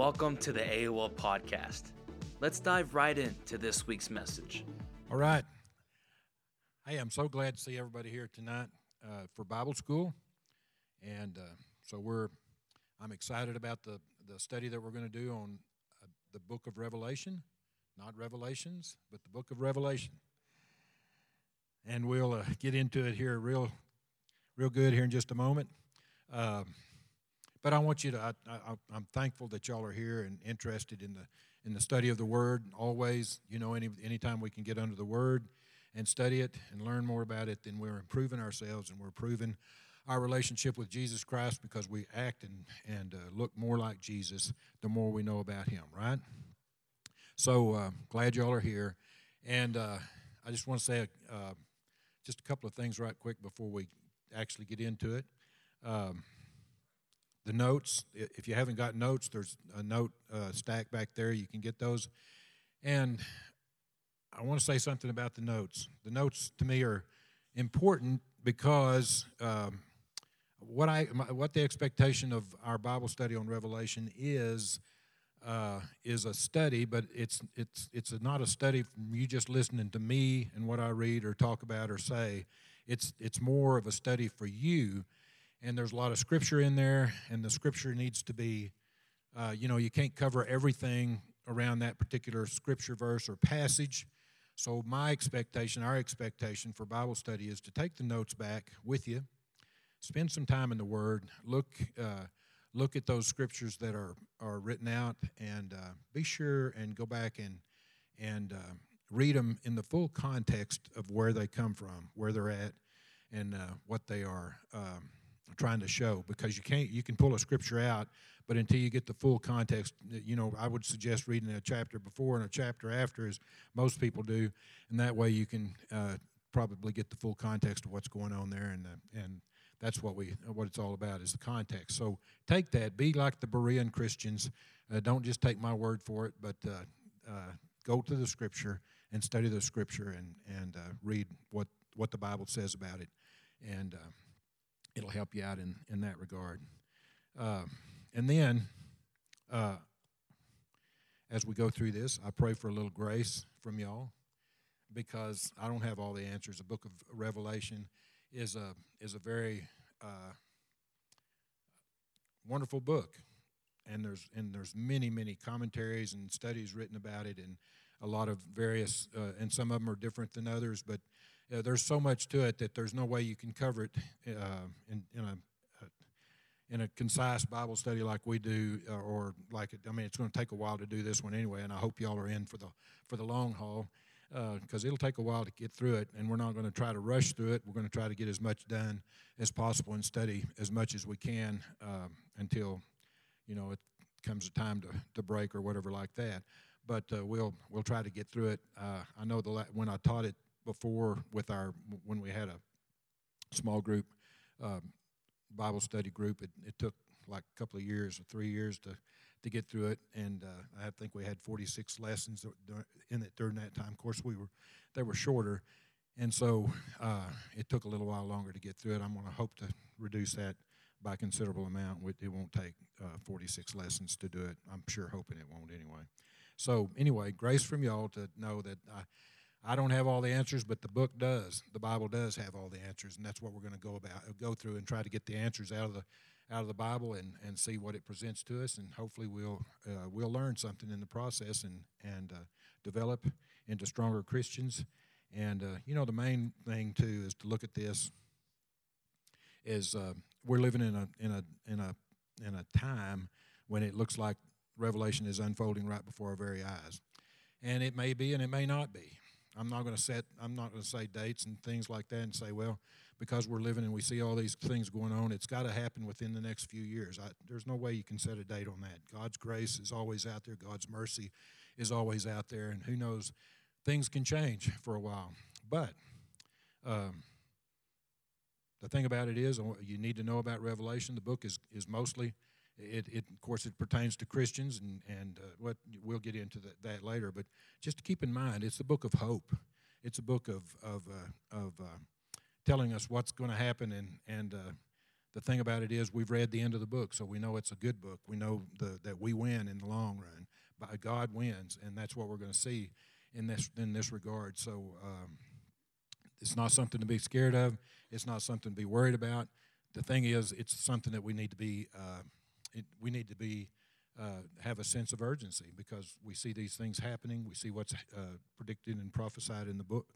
Welcome to the AOL podcast. Let's dive right into this week's message. All right. Hey, I'm so glad to see everybody here tonight uh, for Bible school, and uh, so we're. I'm excited about the the study that we're going to do on uh, the book of Revelation, not Revelations, but the book of Revelation, and we'll uh, get into it here real, real good here in just a moment. But I want you to. I, I, I'm thankful that y'all are here and interested in the in the study of the Word. Always, you know, any anytime we can get under the Word and study it and learn more about it, then we're improving ourselves and we're improving our relationship with Jesus Christ because we act and and uh, look more like Jesus the more we know about Him. Right. So uh, glad y'all are here, and uh, I just want to say uh, just a couple of things right quick before we actually get into it. Um, the notes. If you haven't got notes, there's a note uh, stack back there. You can get those. And I want to say something about the notes. The notes to me are important because um, what I what the expectation of our Bible study on Revelation is uh, is a study, but it's it's it's not a study from you just listening to me and what I read or talk about or say. It's it's more of a study for you and there's a lot of scripture in there, and the scripture needs to be, uh, you know, you can't cover everything around that particular scripture verse or passage. So, my expectation, our expectation for Bible study is to take the notes back with you, spend some time in the Word, look, uh, look at those scriptures that are, are written out, and uh, be sure and go back and, and uh, read them in the full context of where they come from, where they're at, and uh, what they are. Um, trying to show because you can't you can pull a scripture out but until you get the full context you know i would suggest reading a chapter before and a chapter after as most people do. And that way you can uh, probably get the full context of what's going on there and and that's what we what it's all about is the context. So take that. Be like the berean christians. Uh, don't just take my word for it but uh, uh, go to the scripture and study the scripture and and uh, read what what the bible says about it. And it'll help you out in, in that regard. Uh, and then, uh, as we go through this, I pray for a little grace from y'all because I don't have all the answers. The book of Revelation is a, is a very uh, wonderful book. And there's, and there's many, many commentaries and studies written about it, and a lot of various, uh, and some of them are different than others, but uh, there's so much to it that there's no way you can cover it uh, in, in a in a concise Bible study like we do, uh, or like it, I mean, it's going to take a while to do this one anyway, and I hope y'all are in for the for the long haul because uh, it'll take a while to get through it, and we're not going to try to rush through it. We're going to try to get as much done as possible and study as much as we can um, until you know it comes a time to, to break or whatever like that. But uh, we'll we'll try to get through it. Uh, I know the la- when I taught it before with our when we had a small group um, Bible study group. It, it, took like a couple of years or three years to to get through it, and uh, I think we had 46 lessons in it during that time. Of course, we were they were shorter, and so uh, it took a little while longer to get through it. I'm going to hope to reduce that by a considerable amount. It won't take uh, 46 lessons to do it. I'm sure hoping it won't anyway. So anyway, grace from y'all to know that I I don't have all the answers, but the book does. The Bible does have all the answers, and that's what we're going to go about, go through, and try to get the answers out of the out of the Bible and, and see what it presents to us, and hopefully we'll uh, we'll learn something in the process and and uh, develop into stronger Christians. And uh, you know, the main thing too is to look at this. Is uh, we're living in a in a in a in a time when it looks like Revelation is unfolding right before our very eyes, and it may be and it may not be. I'm not going to set, I'm not going to say dates and things like that and say, well, because we're living and we see all these things going on, it's got to happen within the next few years. I, there's no way you can set a date on that. God's grace is always out there, God's mercy is always out there, and who knows, things can change for a while. But um, the thing about it is, you need to know about Revelation. The book is, is mostly it, it, of course, it pertains to Christians, and and uh, what we'll get into that, that later. But just to keep in mind, it's a book of hope. It's a book of of uh, of uh, telling us what's going to happen and and uh, the thing about it is we've read the end of the book, so we know it's a good book. We know the, that we win in the long run. By God wins, and that's what we're going to see in this in this regard. So um, it's not something to be scared of. It's not something to be worried about. The thing is, it's something that we need to be uh, it, we need to be uh, have a sense of urgency because we see these things happening. We see what's uh, predicted and prophesied in the book,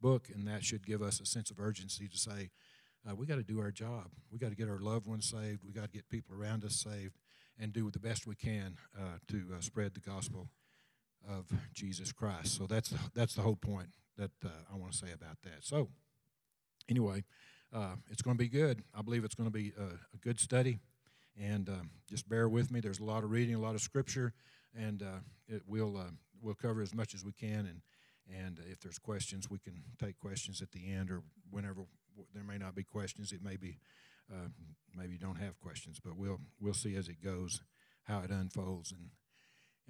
book, and that should give us a sense of urgency to say, uh, we got to do our job. We got to get our loved ones saved. We got to get people around us saved, and do the best we can uh, to uh, spread the gospel of Jesus Christ. So that's that's the whole point that uh, I want to say about that. So anyway, it's going to be good. I believe it's going to be a, a good study and um, just bear with me. There's a lot of reading, a lot of scripture, and uh, it will uh, we'll cover as much as we can. And and if there's questions, we can take questions at the end or whenever. There may not be questions. It may be uh, maybe you don't have questions, but we'll we'll see as it goes how it unfolds. And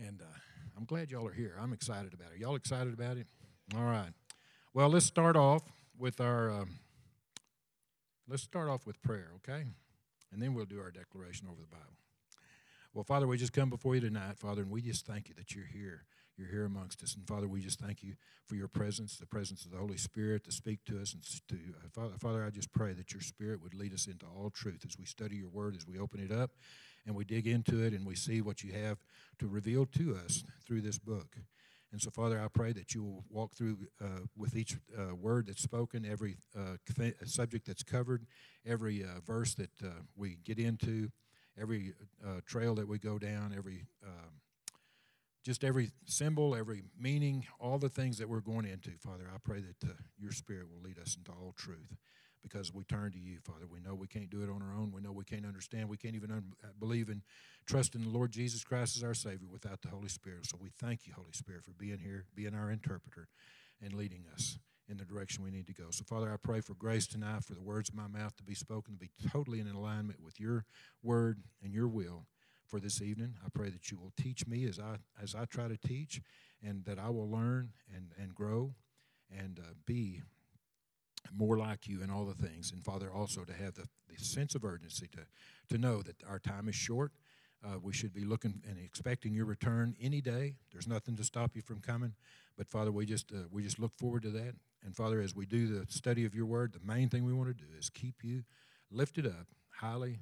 and uh, I'm glad y'all are here. I'm excited about it. Y'all excited about it? All right. Well, let's start off with our. Um, let's start off with prayer, okay? And then we'll do our declaration over the Bible. Well, Father, we just come before you tonight, Father, and we just thank you that you're here. You're here amongst us. And Father, we just thank you for your presence, the presence of the Holy Spirit to speak to us. And to, uh, Father, Father, I just pray that your Spirit would lead us into all truth as we study your word, as we open it up and we dig into it and we see what you have to reveal to us through this book. And so, Father, I pray that you will walk through uh, with each uh, word that's spoken, every uh, subject that's covered, every uh, verse that uh, we get into, every uh, trail that we go down, every um, just every symbol, every meaning, all the things that we're going into, Father. I pray that your Spirit will lead us into all truth because we turn to you, Father. We know we can't do it on our own. We know we can't understand. We can't even un- believe and trust in the Lord Jesus Christ as our Savior without the Holy Spirit. So we thank you, Holy Spirit, for being here, being our interpreter, and leading us in the direction we need to go. So, Father, I pray for grace tonight for the words of my mouth to be spoken, to be totally in alignment with your word and your will for this evening. I pray that you will teach me as I as I try to teach, and that I will learn and, and grow and uh, be more like you in all the things. And Father, also to have the, the sense of urgency to, to know that our time is short. Uh, we should be looking and expecting your return any day. There's nothing to stop you from coming. But Father, we just uh, we just look forward to that. And Father, as we do the study of your word, the main thing we want to do is keep you lifted up, highly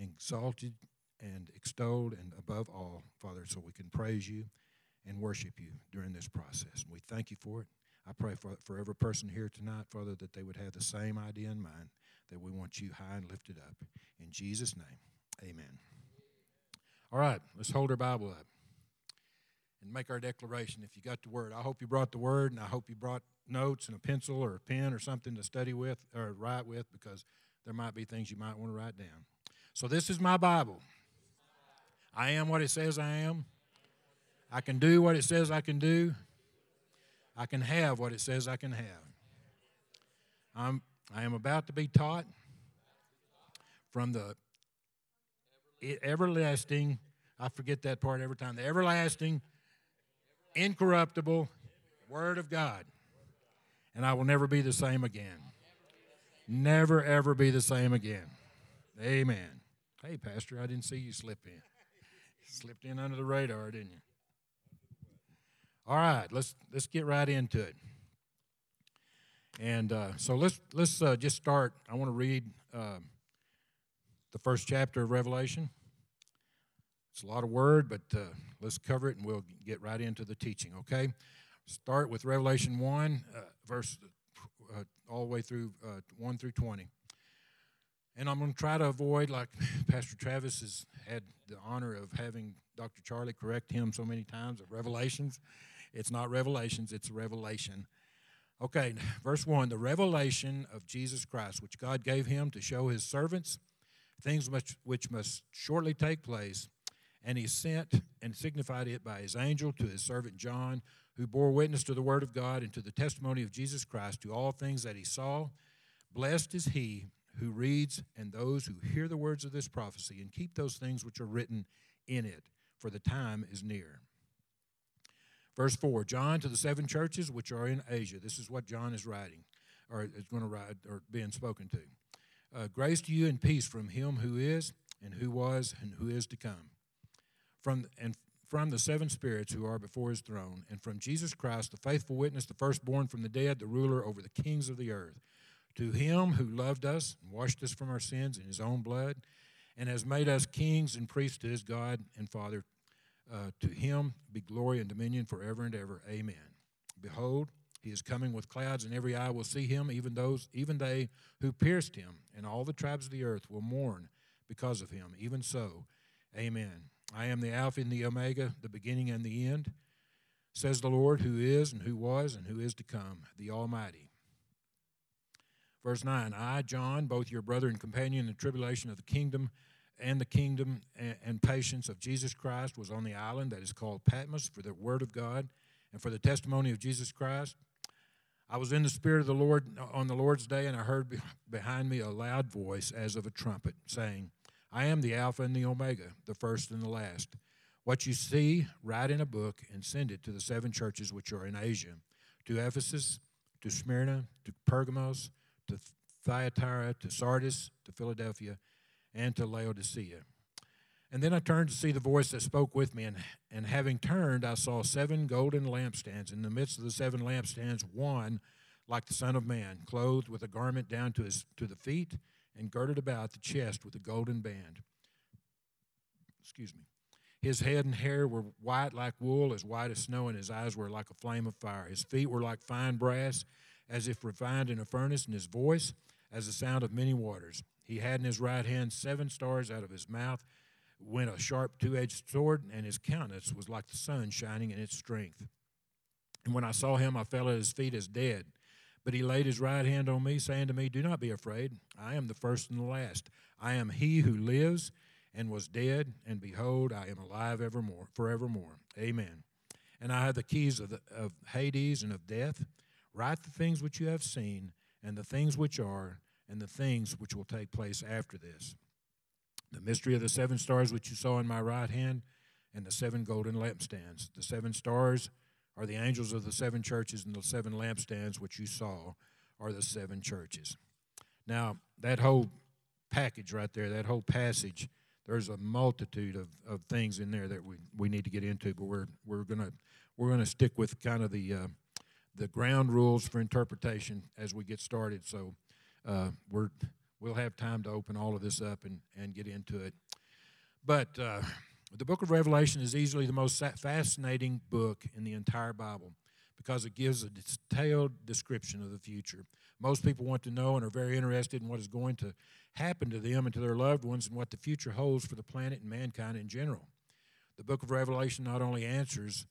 exalted and extolled, and above all, Father, so we can praise you and worship you during this process. And we thank you for it. I pray for, for every person here tonight, Father, that they would have the same idea in mind, that we want you high and lifted up. In Jesus' name, amen. All right, let's hold our Bible up and make our declaration. If you got the word, I hope you brought the word, and I hope you brought notes and a pencil or a pen or something to study with or write with, because there might be things you might want to write down. So, this is my Bible. I am what it says I am. I can do what it says I can do. I can have what it says I can have. I'm, I am about to be taught from the everlasting, I forget that part every time, the everlasting, incorruptible Word of God. And I will never be the same again. Never, ever be the same again. Amen. Hey, Pastor, I didn't see you slip in. Slipped in under the radar, didn't you? All right, let's let's get right into it. And uh, so let's let's uh, just start. I want to read uh, the first chapter of Revelation. It's a lot of word, but uh, let's cover it, and we'll get right into the teaching. Okay, start with Revelation one, uh, verse uh, all the way through one through twenty. And I'm going to try to avoid, like Pastor Travis has had the honor of having Dr. Charlie correct him so many times of Revelations. It's not revelations, it's revelation. Okay, verse 1 the revelation of Jesus Christ, which God gave him to show his servants things which, which must shortly take place. And he sent and signified it by his angel to his servant John, who bore witness to the word of God and to the testimony of Jesus Christ, to all things that he saw. Blessed is he who reads and those who hear the words of this prophecy and keep those things which are written in it, for the time is near. Verse 4 John to the seven churches which are in Asia. This is what John is writing, or is going to write, or being spoken to. Uh, grace to you and peace from him who is, and who was, and who is to come. From, and from the seven spirits who are before his throne, and from Jesus Christ, the faithful witness, the firstborn from the dead, the ruler over the kings of the earth. To him who loved us and washed us from our sins in his own blood, and has made us kings and priests to his God and Father, uh, to him be glory and dominion forever and ever. Amen. Behold, he is coming with clouds, and every eye will see him, even those, even they who pierced him, and all the tribes of the earth will mourn because of him. Even so, Amen. I am the Alpha and the Omega, the beginning and the end, says the Lord, who is and who was and who is to come, the Almighty. Verse 9 I, John, both your brother and companion in the tribulation of the kingdom and the kingdom and patience of Jesus Christ, was on the island that is called Patmos for the word of God and for the testimony of Jesus Christ. I was in the Spirit of the Lord on the Lord's day, and I heard behind me a loud voice as of a trumpet saying, I am the Alpha and the Omega, the first and the last. What you see, write in a book and send it to the seven churches which are in Asia to Ephesus, to Smyrna, to Pergamos, to Thyatira, to Sardis, to Philadelphia, and to Laodicea. And then I turned to see the voice that spoke with me, and, and having turned, I saw seven golden lampstands. In the midst of the seven lampstands, one like the Son of Man, clothed with a garment down to, his, to the feet and girded about the chest with a golden band. Excuse me. His head and hair were white like wool, as white as snow, and his eyes were like a flame of fire. His feet were like fine brass, as if refined in a furnace, and his voice as the sound of many waters. He had in his right hand seven stars out of his mouth went a sharp two edged sword, and his countenance was like the sun shining in its strength. And when I saw him, I fell at his feet as dead. But he laid his right hand on me, saying to me, Do not be afraid. I am the first and the last. I am he who lives and was dead, and behold, I am alive evermore, forevermore. Amen. And I have the keys of, the, of Hades and of death. Write the things which you have seen, and the things which are, and the things which will take place after this. The mystery of the seven stars which you saw in my right hand, and the seven golden lampstands. The seven stars are the angels of the seven churches, and the seven lampstands which you saw are the seven churches. Now, that whole package right there, that whole passage, there's a multitude of, of things in there that we, we need to get into, but we're we're gonna we're gonna stick with kind of the uh, the ground rules for interpretation as we get started. So uh, we're we'll have time to open all of this up and, and get into it. But uh, the book of Revelation is easily the most fascinating book in the entire Bible because it gives a detailed description of the future. Most people want to know and are very interested in what is going to happen to them and to their loved ones and what the future holds for the planet and mankind in general. The book of Revelation not only answers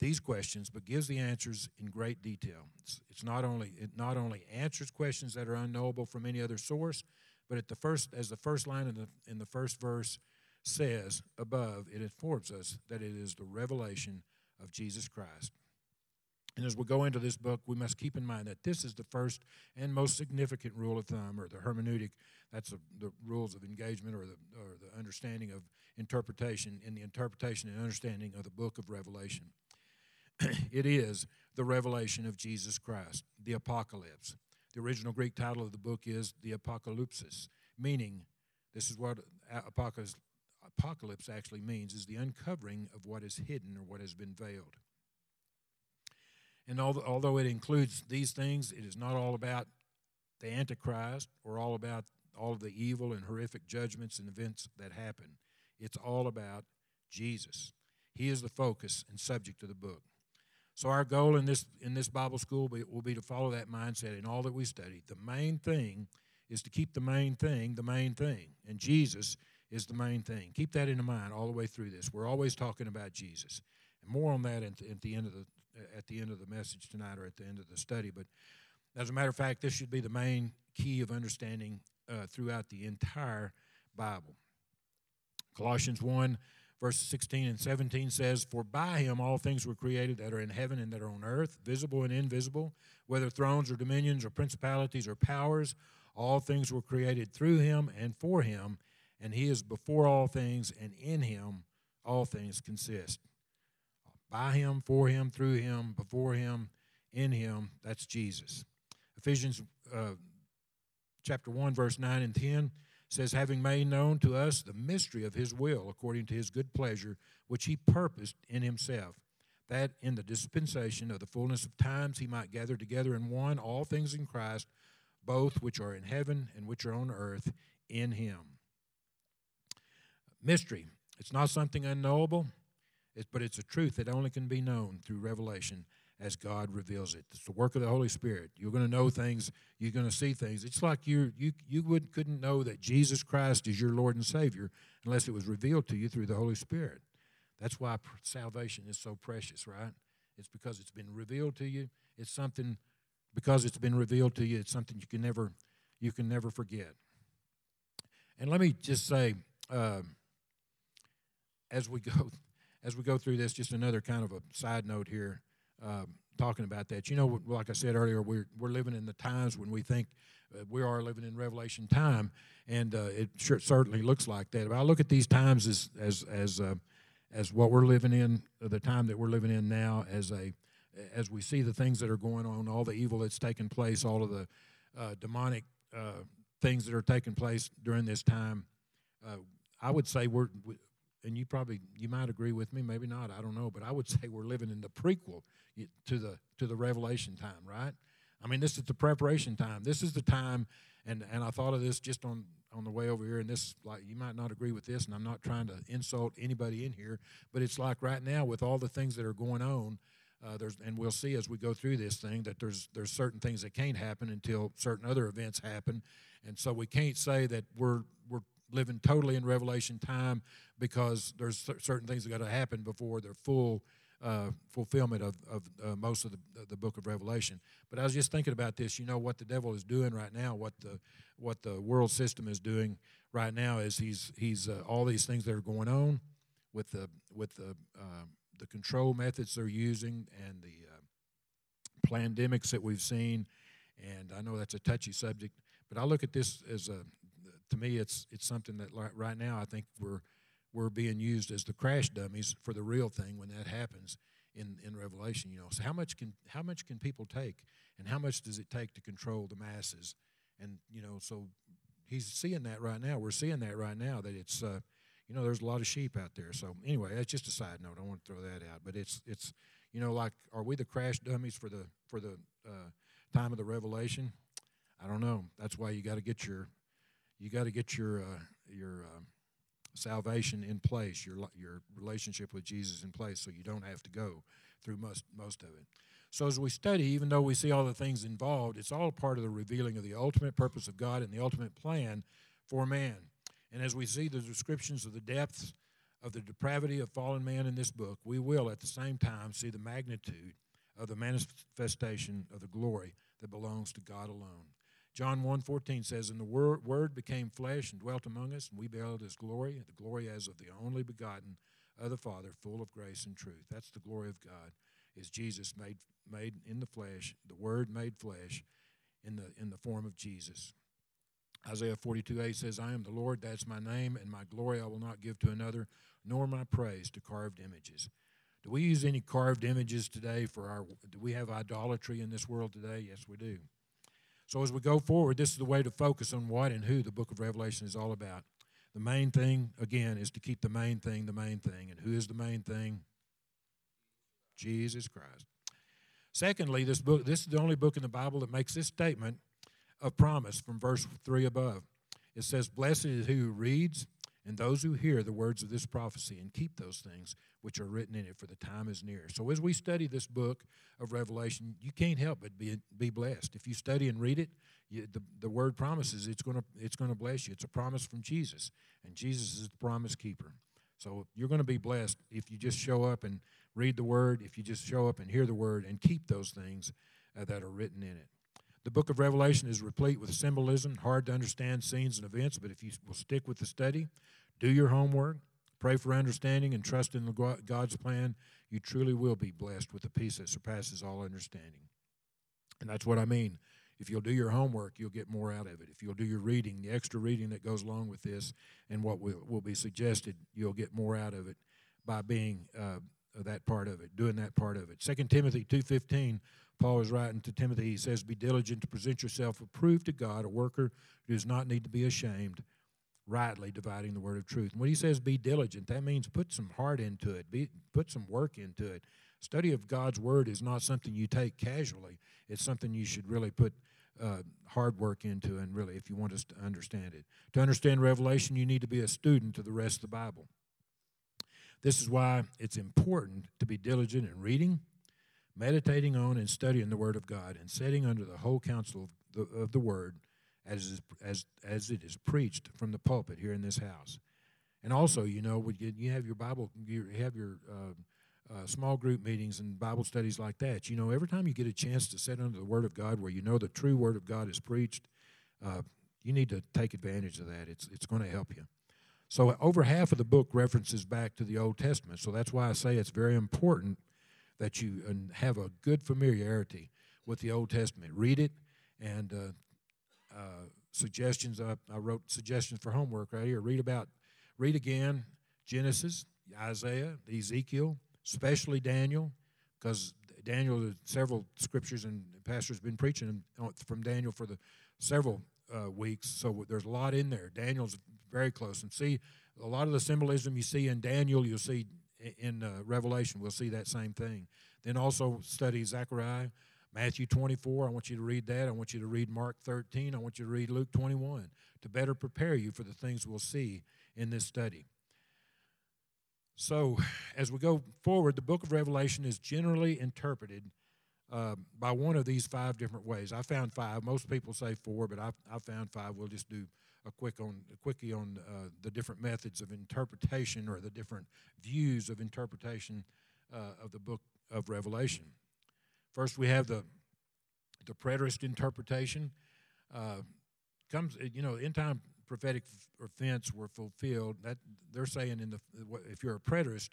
these questions but gives the answers in great detail. It's, it's, not only it not only answers questions that are unknowable from any other source, but at the first as the first line in the in the first verse says above, it informs us that it is the revelation of Jesus Christ. And as we go into this book, we must keep in mind that this is the first and most significant rule of thumb, or the hermeneutic. That's a, the rules of engagement, or the, or the understanding of interpretation in the interpretation and understanding of the book of Revelation. it is the revelation of Jesus Christ, the apocalypse. The original Greek title of the book is the Apocalypsis, meaning this is what apocalypse apocalypse actually means is the uncovering of what is hidden or what has been veiled. And although it includes these things, it is not all about the Antichrist or all about all of the evil and horrific judgments and events that happen. It's all about Jesus. He is the focus and subject of the book. So our goal in this in this Bible school will be to follow that mindset in all that we study. The main thing is to keep the main thing the main thing, and Jesus is the main thing. Keep that in mind all the way through this. We're always talking about Jesus, and more on that at, at the end of the at the end of the message tonight or at the end of the study. But as a matter of fact, this should be the main key of understanding uh, throughout the entire Bible. Colossians 1, verses 16 and 17 says, For by him all things were created that are in heaven and that are on earth, visible and invisible, whether thrones or dominions or principalities or powers, all things were created through him and for him and he is before all things, and in him all things consist. By him, for him, through him, before him, in him, that's Jesus. Ephesians uh, chapter 1, verse 9 and 10 says, Having made known to us the mystery of his will, according to his good pleasure, which he purposed in himself, that in the dispensation of the fullness of times he might gather together in one all things in Christ, both which are in heaven and which are on earth, in him. Mystery. It's not something unknowable, but it's a truth that only can be known through revelation as God reveals it. It's the work of the Holy Spirit. You're going to know things. You're going to see things. It's like you you you would couldn't know that Jesus Christ is your Lord and Savior unless it was revealed to you through the Holy Spirit. That's why salvation is so precious, right? It's because it's been revealed to you. It's something because it's been revealed to you. It's something you can never you can never forget. And let me just say, uh, as we go as we go through this, just another kind of a side note here um, talking about that. You know, like I said earlier, we're we're living in the times when we think uh, we are living in Revelation time, and uh, it sure, certainly looks like that. But I look at these times as as as uh, as what we're living in, uh, the time that we're living in now, as a as we see the things that are going on, all the evil that's taking place, all of the uh, demonic things that are taking place during this time. I would say we're and you probably you might agree with me, maybe not, I don't know, but I would say we're living in the prequel to the to the revelation time, right? I mean, this is the preparation time. This is the time, and and I thought of this just on on the way over here, and this like you might not agree with this, and I'm not trying to insult anybody in here, but it's like right now with all the things that are going on. Uh, there's, and we'll see as we go through this thing that there's there's certain things that can't happen until certain other events happen, and so we can't say that we're we're living totally in Revelation time because there's certain things that got to happen before the full uh, fulfillment of, of uh, most of the, the book of Revelation. But I was just thinking about this. You know what the devil is doing right now, what the what the world system is doing right now is he's he's uh, all these things that are going on with the with the uh, the control methods they're using and the uh, pandemics that we've seen. And I know that's a touchy subject, but I look at this as a to me, it's it's something that right now I think we're we're being used as the crash dummies for the real thing when that happens in, in Revelation. You know, so how much can how much can people take, and how much does it take to control the masses? And you know, so he's seeing that right now. We're seeing that right now that it's uh, you know there's a lot of sheep out there. So anyway, that's just a side note. I want to throw that out, but it's it's you know like are we the crash dummies for the for the uh, time of the revelation? I don't know. That's why you got to get your you got to get your uh, your uh, salvation in place, your your relationship with Jesus in place, so you don't have to go through most most of it. So as we study, even though we see all the things involved, it's all part of the revealing of the ultimate purpose of God and the ultimate plan for man. And as we see the descriptions of the depths of the depravity of fallen man in this book, we will at the same time see the magnitude of the manifestation of the glory that belongs to God alone. John 1.14 says, And the word, became flesh and dwelt among us, and we beheld his glory, the glory as of the only begotten of the Father, full of grace and truth. That's the glory of God, is Jesus made, made in the flesh, the Word made flesh in the, in the form of Jesus. Isaiah 42 8 says, I am the Lord, that's my name, and my glory I will not give to another, nor my praise to carved images. Do we use any carved images today for our do we have idolatry in this world today? Yes, we do. So as we go forward, this is the way to focus on what and who the book of Revelation is all about. The main thing, again, is to keep the main thing the main thing. And who is the main thing? Jesus Christ. Secondly, this book this is the only book in the Bible that makes this statement of promise from verse 3 above. It says, Blessed is he who reads and those who hear the words of this prophecy and keep those things which are written in it, for the time is near. So, as we study this book of Revelation, you can't help but be, be blessed. If you study and read it, you, the, the word promises it's going to it's to bless you. It's a promise from Jesus, and Jesus is the promise keeper. So, you're going to be blessed if you just show up and read the word, if you just show up and hear the word and keep those things uh, that are written in it. The book of Revelation is replete with symbolism, hard to understand scenes and events, but if you will stick with the study, do your homework, pray for understanding, and trust in God's plan, you truly will be blessed with a peace that surpasses all understanding. And that's what I mean. If you'll do your homework, you'll get more out of it. If you'll do your reading, the extra reading that goes along with this, and what will, will be suggested, you'll get more out of it by being uh, that part of it, doing that part of it. 2 Timothy 2.15 Paul is writing to Timothy. He says, Be diligent to present yourself approved to God, a worker who does not need to be ashamed, rightly dividing the word of truth. And when he says be diligent, that means put some heart into it, be, put some work into it. Study of God's word is not something you take casually, it's something you should really put uh, hard work into, and really, if you want us to understand it. To understand Revelation, you need to be a student of the rest of the Bible. This is why it's important to be diligent in reading, meditating on, and studying the Word of God, and setting under the whole counsel of the, of the Word as, as, as it is preached from the pulpit here in this house. And also, you know, you, you have your Bible, you have your uh, uh, small group meetings and Bible studies like that. You know, every time you get a chance to sit under the Word of God where you know the true Word of God is preached, uh, you need to take advantage of that. It's, it's going to help you. So, over half of the book references back to the Old Testament. So, that's why I say it's very important that you have a good familiarity with the Old Testament. Read it and uh, suggestions. I, I wrote suggestions for homework right here. Read about, read again Genesis, Isaiah, Ezekiel, especially Daniel, because Daniel, several scriptures and pastors been preaching from Daniel for the several uh, weeks, so there's a lot in there. Daniel's very close, and see a lot of the symbolism you see in Daniel, you'll see in uh, Revelation. We'll see that same thing. Then also study Zechariah, Matthew 24. I want you to read that. I want you to read Mark 13. I want you to read Luke 21 to better prepare you for the things we'll see in this study. So, as we go forward, the book of Revelation is generally interpreted uh, by one of these five different ways. I found five. Most people say four, but I, I found five. We'll just do a quick on a quickie on uh, the different methods of interpretation or the different views of interpretation uh, of the book of Revelation. First, we have the the preterist interpretation. Uh, comes, you know, end time prophetic events were fulfilled. That they're saying in the if you're a preterist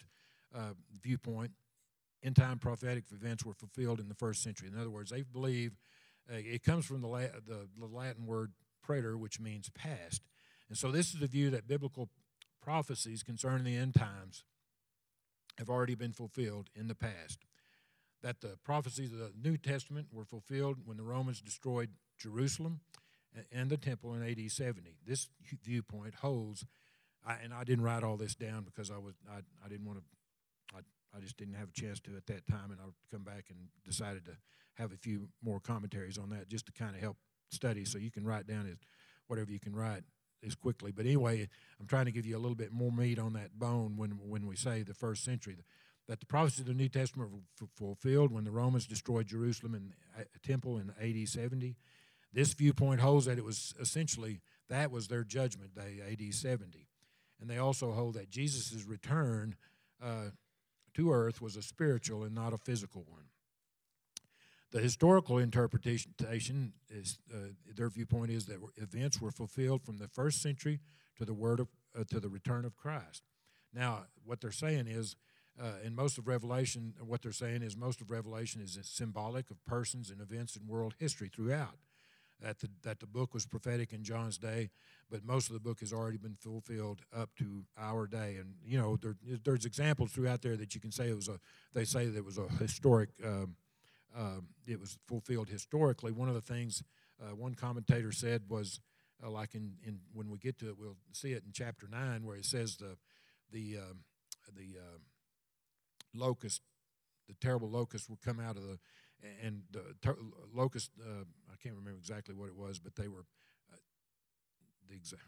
uh, viewpoint, end time prophetic events were fulfilled in the first century. In other words, they believe uh, it comes from the, La- the, the Latin word preter, which means past, and so this is the view that biblical prophecies concerning the end times have already been fulfilled in the past. That the prophecies of the New Testament were fulfilled when the Romans destroyed Jerusalem and the temple in AD 70. This viewpoint holds, I, and I didn't write all this down because I was I, I didn't want to, I, I just didn't have a chance to at that time, and I'll come back and decided to have a few more commentaries on that just to kind of help study. So you can write down as whatever you can write as quickly. But anyway, I'm trying to give you a little bit more meat on that bone when when we say the first century. That the prophecies of the New Testament were fulfilled when the Romans destroyed Jerusalem and uh, temple in AD 70 this viewpoint holds that it was essentially that was their judgment day, AD 70. And they also hold that Jesus' return uh, to earth was a spiritual and not a physical one. The historical interpretation is uh, their viewpoint is that events were fulfilled from the first century to the word of uh, to the return of Christ. Now, what they're saying is, uh, in most of Revelation, what they're saying is most of Revelation is symbolic of persons and events in world history throughout that the, that the book was prophetic in John's day, but most of the book has already been fulfilled up to our day. And you know, there, there's examples throughout there that you can say it was a. They say that it was a historic. Um, uh, it was fulfilled historically. One of the things uh, one commentator said was, uh, like in, in when we get to it, we'll see it in chapter nine where it says the the um, the um, locust, the terrible locust would come out of the and the ter- locust. Uh, I can't remember exactly what it was, but they were uh, the exact.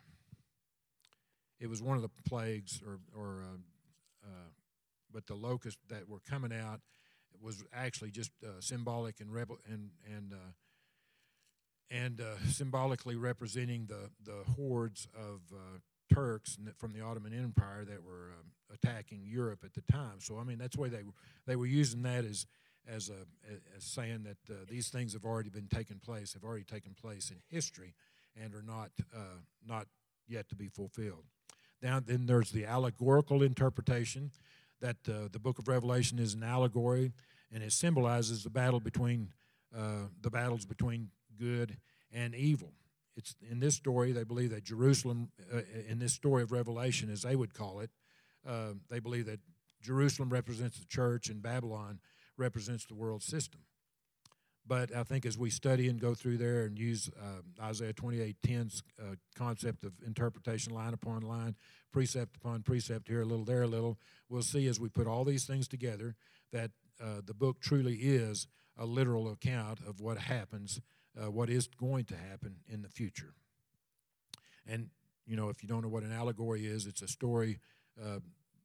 It was one of the plagues, or or uh, uh, but the locusts that were coming out was actually just uh, symbolic and rebel and and uh, and symbolically representing the the hordes of Turks from the Ottoman Empire that were um, attacking Europe at the time. So I mean that's why they were they were using that as as, a, as saying that uh, these things have already been taken place, have already taken place in history, and are not uh, not yet to be fulfilled. Now, then there's the allegorical interpretation that uh, the book of Revelation is an allegory, and it symbolizes the battle between uh, the battles between good and evil. It's in this story they believe that Jerusalem, uh, in this story of Revelation, as they would call it, uh, they believe that Jerusalem represents the church and Babylon represents the world system. But I think as we study and go through there and use uh, Isaiah 28:10's uh, concept of interpretation line upon line, precept upon precept, here a little, there a little, we'll see as we put all these things together that uh, the book truly is a literal account of what happens, uh, what is going to happen in the future. And, you know, if you don't know what an allegory is, it's a story. Uh,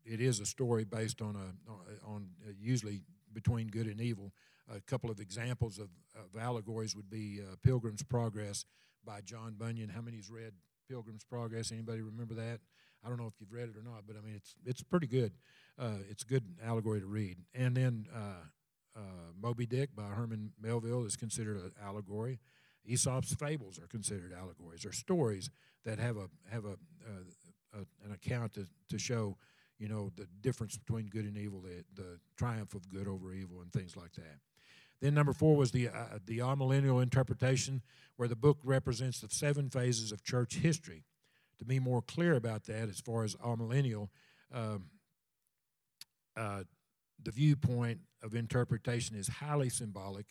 it is a story based on a on uh, usually between good and evil a couple of examples of, of allegories would be uh, Pilgrim's Progress by John Bunyan. How many's read Pilgrim's Progress? Anybody remember that? I don't know if you've read it or not, but I mean it's it's pretty good. Uh, it's a good allegory to read. And then uh, uh Moby Dick by Herman Melville is considered an allegory. Aesop's fables are considered allegories, or stories that have a have a, uh, a an account to, to show you know the difference between good and evil, the, the triumph of good over evil, and things like that. Then number four was the uh, the amillennial interpretation, where the book represents the seven phases of church history. To be more clear about that, as far as amillennial, um, uh, the viewpoint of interpretation is highly symbolic,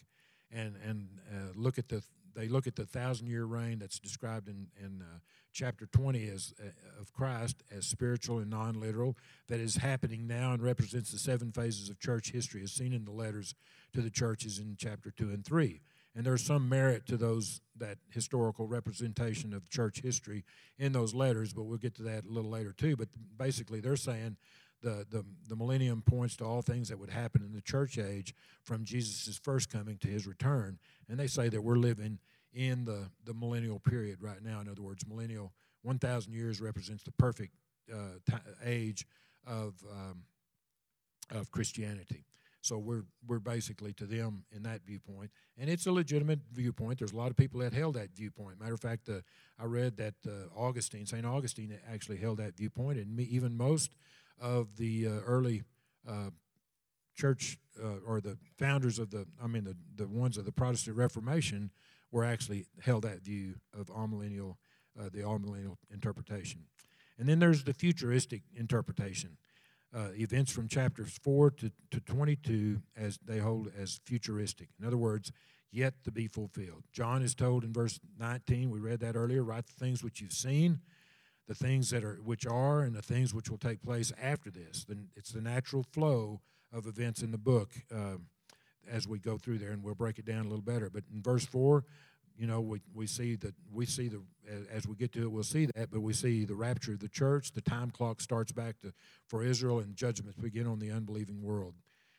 and and uh, look at the they look at the thousand year reign that's described in in uh, chapter 20 as uh, of Christ as spiritual and non-literal that is happening now and represents the seven phases of church history as seen in the letters to the churches in chapter 2 and 3 and there's some merit to those that historical representation of church history in those letters but we'll get to that a little later too. But basically they're saying the, the, the millennium points to all things that would happen in the church age from jesus' first coming to his return and they say that we're living in the, the millennial period right now. In other words, millennial, 1,000 years represents the perfect uh, t- age of, um, of Christianity. So we're, we're basically to them in that viewpoint. And it's a legitimate viewpoint. There's a lot of people that held that viewpoint. Matter of fact, uh, I read that uh, Augustine, St. Augustine, actually held that viewpoint, and me, even most of the uh, early uh, church uh, or the founders of the, I mean, the, the ones of the Protestant Reformation were actually held that view of amillennial, uh, the amillennial interpretation. And then there's the futuristic interpretation. Uh, events from chapters 4 to, to 22 as they hold as futuristic. In other words, yet to be fulfilled. John is told in verse 19, we read that earlier, write the things which you've seen, the things that are which are, and the things which will take place after this. Then it's the natural flow of events in the book. Um, as we go through there, and we'll break it down a little better. But in verse four, you know, we, we see that we see the as we get to it, we'll see that. But we see the rapture of the church. The time clock starts back to for Israel, and judgments begin on the unbelieving world.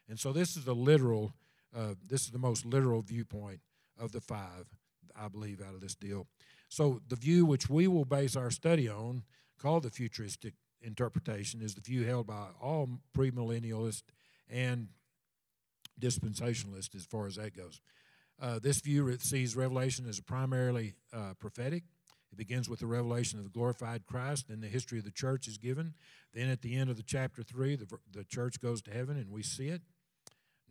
And so this is the literal. Uh, this is the most literal viewpoint of the five, I believe, out of this deal. So the view which we will base our study on, called the futuristic interpretation, is the view held by all premillennialists and dispensationalists as far as that goes. Uh, this view sees Revelation as primarily uh, prophetic. It begins with the revelation of the glorified Christ, and the history of the church is given. Then at the end of the chapter 3, the, the church goes to heaven, and we see it,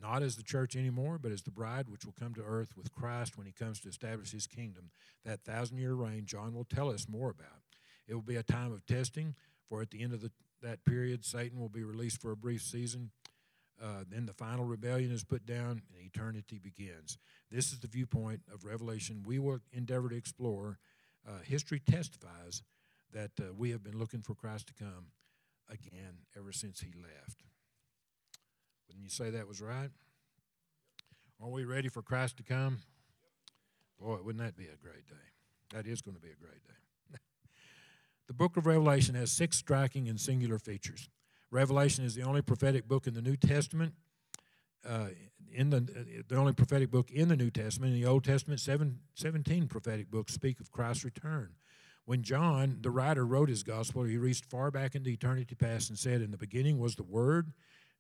not as the church anymore, but as the bride which will come to earth with Christ when he comes to establish his kingdom. That thousand year reign, John will tell us more about. It will be a time of testing, for at the end of the, that period, Satan will be released for a brief season uh, then the final rebellion is put down and eternity begins. This is the viewpoint of Revelation we will endeavor to explore. Uh, history testifies that uh, we have been looking for Christ to come again ever since he left. Wouldn't you say that was right? Are we ready for Christ to come? Boy, wouldn't that be a great day? That is going to be a great day. the book of Revelation has six striking and singular features. Revelation is the only prophetic book in the New Testament. Uh, in the the only prophetic book in the New Testament. In the Old Testament, seven, 17 prophetic books speak of Christ's return. When John, the writer, wrote his gospel, he reached far back into eternity past and said, In the beginning was the Word,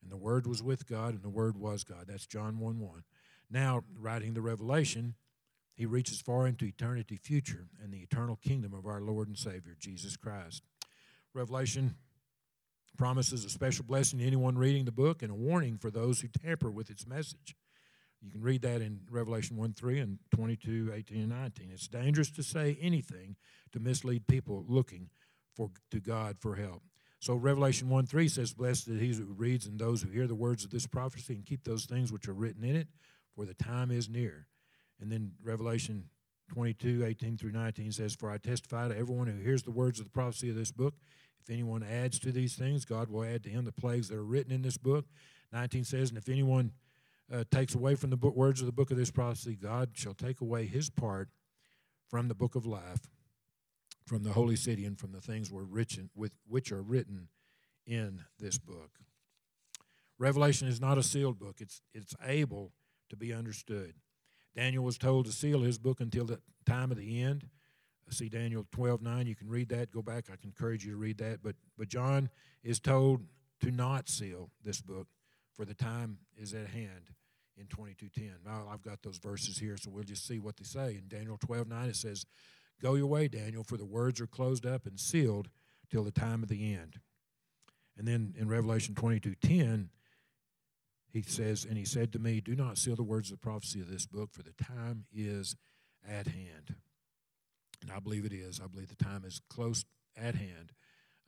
and the Word was with God, and the Word was God. That's John 1 1. Now, writing the Revelation, he reaches far into eternity future and the eternal kingdom of our Lord and Savior, Jesus Christ. Revelation promises a special blessing to anyone reading the book and a warning for those who tamper with its message. You can read that in Revelation 1 3 and 22, 18, and 19. It's dangerous to say anything to mislead people looking for, to God for help. So Revelation 1 3 says, Blessed is he who reads and those who hear the words of this prophecy and keep those things which are written in it, for the time is near. And then Revelation 22, 18 through 19 says, For I testify to everyone who hears the words of the prophecy of this book. If anyone adds to these things, God will add to him the plagues that are written in this book. 19 says, And if anyone uh, takes away from the book, words of the book of this prophecy, God shall take away his part from the book of life, from the holy city, and from the things were written, with, which are written in this book. Revelation is not a sealed book, it's, it's able to be understood. Daniel was told to seal his book until the time of the end. See Daniel 12 9. You can read that. Go back. I can encourage you to read that. But, but John is told to not seal this book, for the time is at hand in 22:10. Now I've got those verses here, so we'll just see what they say. In Daniel 12:9 it says, "Go your way, Daniel, for the words are closed up and sealed till the time of the end." And then in Revelation 22:10 he says, "And he said to me, Do not seal the words of the prophecy of this book, for the time is at hand." And I believe it is. I believe the time is close at hand.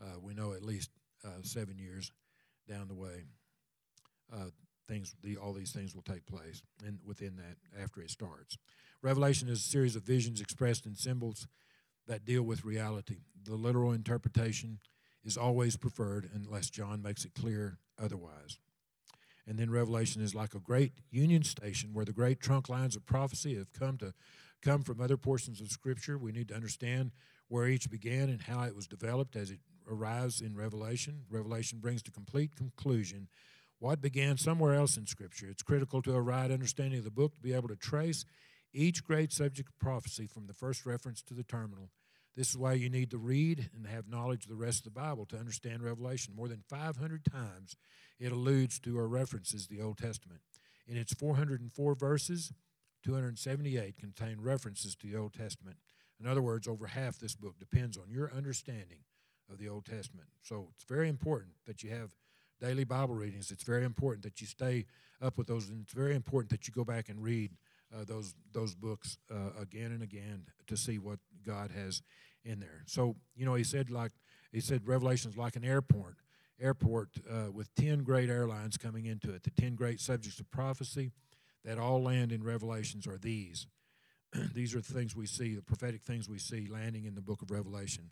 Uh, we know at least uh, seven years down the way. Uh, things, the, all these things will take place, and within that, after it starts. Revelation is a series of visions expressed in symbols that deal with reality. The literal interpretation is always preferred unless John makes it clear otherwise. And then Revelation is like a great union station where the great trunk lines of prophecy have come to come from other portions of Scripture. We need to understand where each began and how it was developed as it arrives in Revelation. Revelation brings to complete conclusion what began somewhere else in Scripture. It's critical to a right understanding of the book to be able to trace each great subject of prophecy from the first reference to the terminal. This is why you need to read and have knowledge of the rest of the Bible to understand Revelation. More than 500 times it alludes to or references the Old Testament. In its 404 verses, 278 contain references to the Old Testament. In other words, over half this book depends on your understanding of the Old Testament. So it's very important that you have daily Bible readings. It's very important that you stay up with those, and it's very important that you go back and read uh, those those books uh, again and again to see what God has in there. So you know, he said like he said, Revelation is like an airport, airport uh, with ten great airlines coming into it. The ten great subjects of prophecy that all land in Revelations are these. these are the things we see, the prophetic things we see landing in the book of Revelation.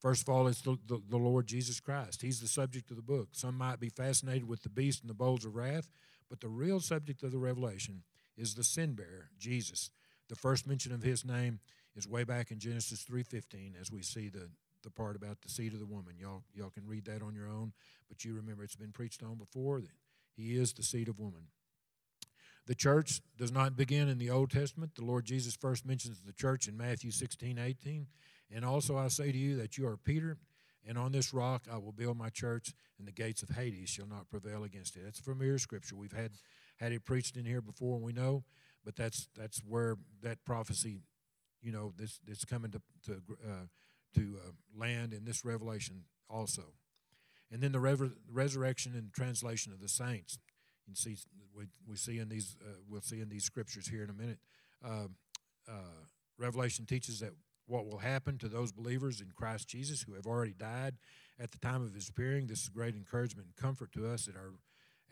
First of all, it's the, the, the, Lord Jesus Christ. He's the subject of the book. Some might be fascinated with the beast and the bowls of wrath, but the real subject of the revelation is the sin bearer, Jesus. The first mention of his name is way back in Genesis 3:15 as we see the, the part about the seed of the woman. Y'all, y'all can read that on your own, but you remember it's been preached on before that he is the seed of woman. The church does not begin in the Old Testament. The Lord Jesus first mentions the church in Matthew 16, 18. And also I say to you that you are Peter, and on this rock I will build my church, and the gates of Hades shall not prevail against it. That's familiar scripture. We've had had it preached in here before, and we know, but that's that's where that prophecy, you know, this it's coming to to uh, to uh, land in this revelation also. And then the resurrection and translation of the saints. You see, we, we see in these uh, we'll see in these scriptures here in a minute. Uh, uh, revelation teaches that what will happen to those believers in Christ Jesus who have already died at the time of his appearing. This is great encouragement and comfort to us that our,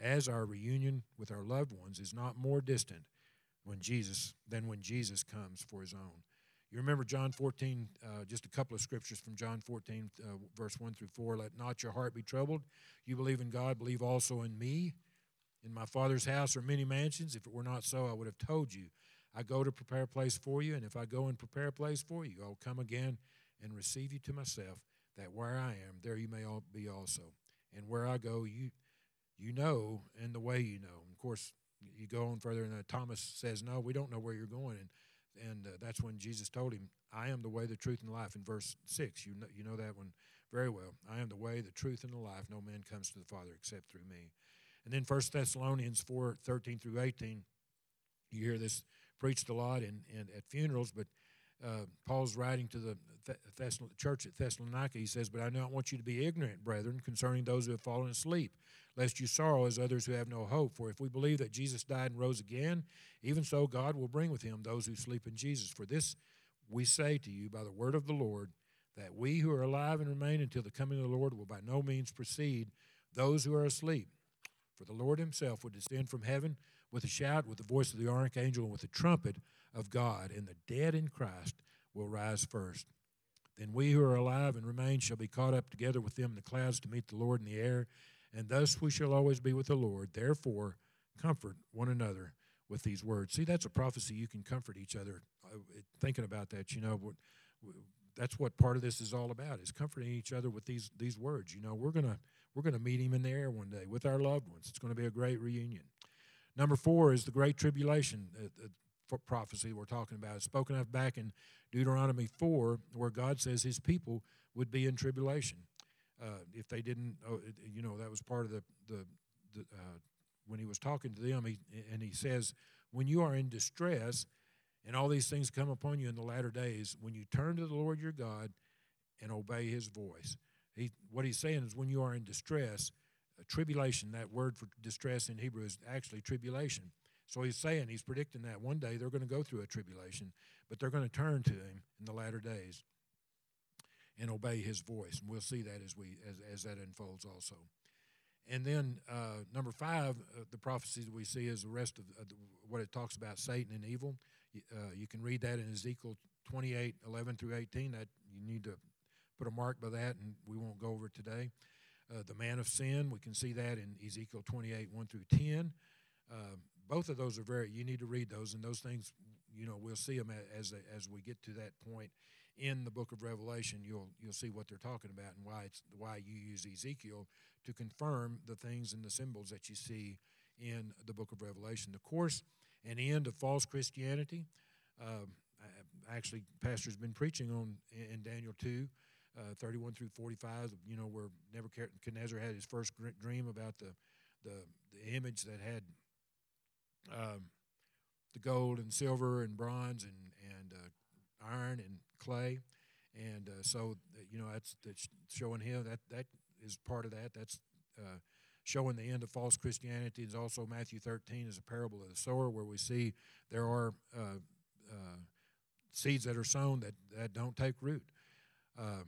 as our reunion with our loved ones is not more distant when Jesus than when Jesus comes for his own. You remember John 14, uh, just a couple of scriptures from John 14, uh, verse 1 through 4. Let not your heart be troubled. You believe in God, believe also in me. In my Father's house are many mansions. If it were not so, I would have told you. I go to prepare a place for you, and if I go and prepare a place for you, I'll come again and receive you to myself, that where I am, there you may all be also. And where I go, you you know, and the way you know. And of course, you go on further, and uh, Thomas says, "No, we don't know where you're going." And and uh, that's when Jesus told him, "I am the way, the truth, and the life." In verse six, you know, you know that one very well. I am the way, the truth, and the life. No man comes to the Father except through me. And then First Thessalonians four thirteen through eighteen, you hear this preached a lot in, in at funerals, but uh, Paul's writing to the Thess- church at Thessalonica. He says, But I do not want you to be ignorant, brethren, concerning those who have fallen asleep, lest you sorrow as others who have no hope. For if we believe that Jesus died and rose again, even so God will bring with him those who sleep in Jesus. For this we say to you by the word of the Lord, that we who are alive and remain until the coming of the Lord will by no means precede those who are asleep. For the Lord himself will descend from heaven with a shout, with the voice of the archangel, and with the trumpet of God, and the dead in Christ will rise first. Then we who are alive and remain shall be caught up together with them in the clouds to meet the Lord in the air, and thus we shall always be with the Lord. Therefore, comfort one another with these words. See, that's a prophecy. You can comfort each other. Uh, thinking about that, you know, that's what part of this is all about: is comforting each other with these these words. You know, we're gonna we're gonna meet Him in the air one day with our loved ones. It's going to be a great reunion. Number four is the great tribulation. Uh, uh, prophecy we're talking about. It's spoken of back in Deuteronomy 4, where God says his people would be in tribulation. Uh, if they didn't, oh, you know, that was part of the, the, the uh, when he was talking to them, he, and he says, when you are in distress and all these things come upon you in the latter days, when you turn to the Lord your God and obey his voice. He, what he's saying is when you are in distress, tribulation, that word for distress in Hebrew is actually tribulation. So he's saying, he's predicting that one day they're going to go through a tribulation, but they're going to turn to him in the latter days and obey his voice. And we'll see that as, we, as, as that unfolds also. And then uh, number five, uh, the prophecy that we see is the rest of uh, what it talks about Satan and evil. Uh, you can read that in Ezekiel 28, 11 through 18. That you need to put a mark by that, and we won't go over it today. Uh, the man of sin, we can see that in Ezekiel 28, 1 through 10. Uh, both of those are very, you need to read those, and those things, you know, we'll see them as, as we get to that point in the book of Revelation. You'll, you'll see what they're talking about and why, it's, why you use Ezekiel to confirm the things and the symbols that you see in the book of Revelation. The course and end of false Christianity. Uh, actually, Pastor's been preaching on in Daniel 2. Uh, 31 through 45, you know, where Nebuchadnezzar had his first dream about the, the, the image that had um, the gold and silver and bronze and, and uh, iron and clay. And uh, so, you know, that's, that's showing him that that is part of that. That's uh, showing the end of false Christianity. Is also Matthew 13 is a parable of the sower, where we see there are uh, uh, seeds that are sown that, that don't take root. Um,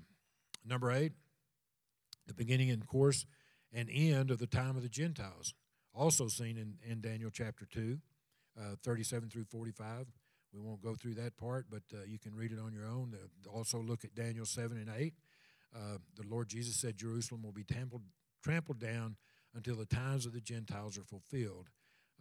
number eight, the beginning and course and end of the time of the Gentiles, also seen in, in Daniel chapter 2, uh, 37 through 45. We won't go through that part, but uh, you can read it on your own. Uh, also, look at Daniel 7 and 8. Uh, the Lord Jesus said Jerusalem will be trampled, trampled down until the times of the Gentiles are fulfilled,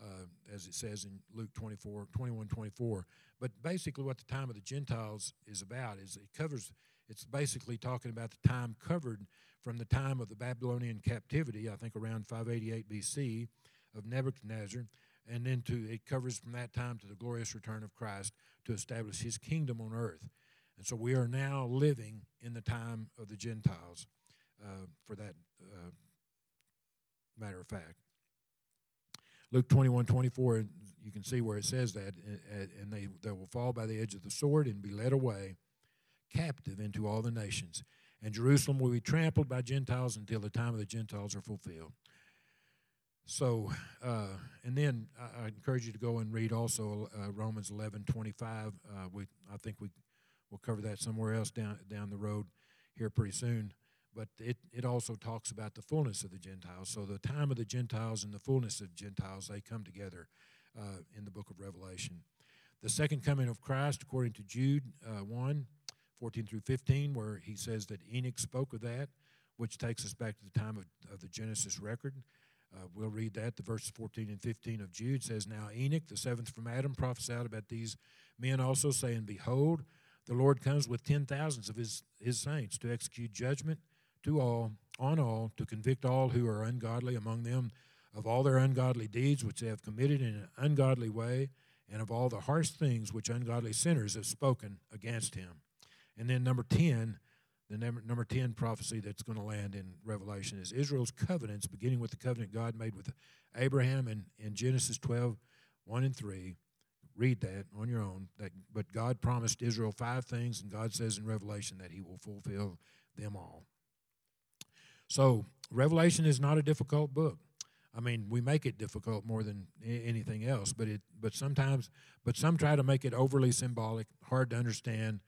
uh, as it says in Luke 24, 21, 24. But basically, what the time of the Gentiles is about is it covers, it's basically talking about the time covered from the time of the Babylonian captivity, I think around 588 BC, of Nebuchadnezzar, and then to it covers from that time to the glorious return of Christ to establish his kingdom on earth. And so we are now living in the time of the Gentiles uh, for that uh, matter of fact. Luke 21 24, you can see where it says that, and they, they will fall by the edge of the sword and be led away captive into all the nations. And Jerusalem will be trampled by Gentiles until the time of the Gentiles are fulfilled. So, uh, and then I, I, encourage you to go and read also uh, Romans 11 25. Uh, we, I think we will cover that somewhere else down, down the road here pretty soon but it, it also talks about the fullness of the Gentiles. So the time of the Gentiles and the fullness of Gentiles, they come together uh, in the book of Revelation. The second coming of Christ, according to Jude uh, 1, 14 through 15, where he says that Enoch spoke of that, which takes us back to the time of, of the Genesis record. Uh, we'll read that. The verses 14 and 15 of Jude says, Now Enoch, the seventh from Adam, prophesied about these men also, saying, Behold, the Lord comes with ten thousands of his, his saints to execute judgment to all, on all, to convict all who are ungodly among them of all their ungodly deeds which they have committed in an ungodly way, and of all the harsh things which ungodly sinners have spoken against him. And then number 10, the number, number 10 prophecy that's going to land in Revelation is Israel's covenants, beginning with the covenant God made with Abraham in, in Genesis 12, 1 and 3. Read that on your own. That, but God promised Israel five things, and God says in Revelation that he will fulfill them all. So, Revelation is not a difficult book. I mean, we make it difficult more than anything else, but it but sometimes but some try to make it overly symbolic, hard to understand,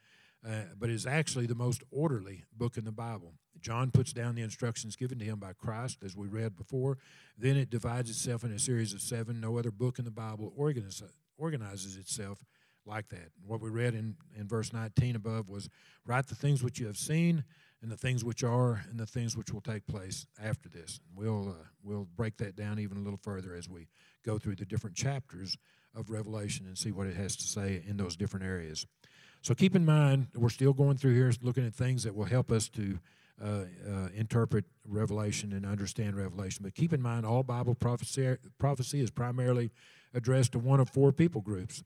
uh, but is actually the most orderly book in the Bible. John puts down the instructions given to him by Christ, as we read before. Then it divides itself in a series of seven. No other book in the Bible organizes, itself like that. What we read in, in verse 19 above was write the things which you have seen, and the things which are, and the things which will take place after this. We'll, uh, we'll break that down even a little further as we go through the different chapters of Revelation and see what it has to say in those different areas. So keep in mind, we're still going through here looking at things that will help us to uh, uh, interpret Revelation and understand Revelation. But keep in mind, all Bible prophecy, prophecy is primarily addressed to one of four people groups,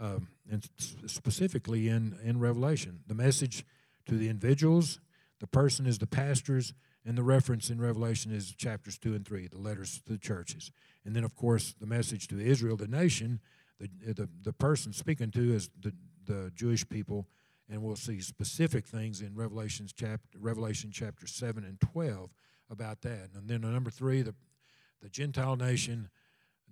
um, and specifically in, in Revelation. The message to the individuals, the person is the pastors, and the reference in Revelation is chapters 2 and 3, the letters to the churches. And then, of course, the message to Israel, the nation, the, the, the person speaking to is the, the Jewish people and we'll see specific things in Revelations chapter, Revelation chapter 7 and 12 about that. And then number three, the, the Gentile nation,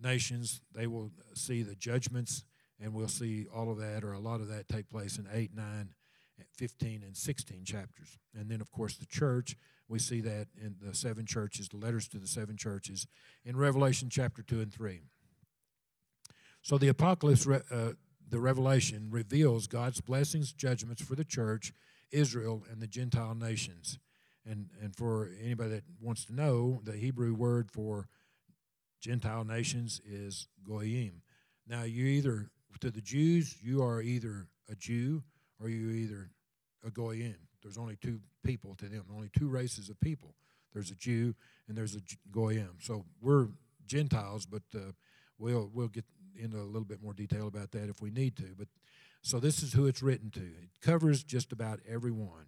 nations, they will see the judgments, and we'll see all of that or a lot of that take place in 8, 9, 15, and 16 chapters. And then, of course, the church, we see that in the seven churches, the letters to the seven churches in Revelation chapter 2 and 3. So the apocalypse uh, the Revelation reveals God's blessings, judgments for the church, Israel, and the Gentile nations. And, and for anybody that wants to know, the Hebrew word for Gentile nations is goyim. Now, you either, to the Jews, you are either a Jew or you're either a goyim. There's only two people to them, only two races of people. There's a Jew and there's a goyim. So we're Gentiles, but uh, we'll we'll get into a little bit more detail about that if we need to. But so this is who it's written to. It covers just about everyone.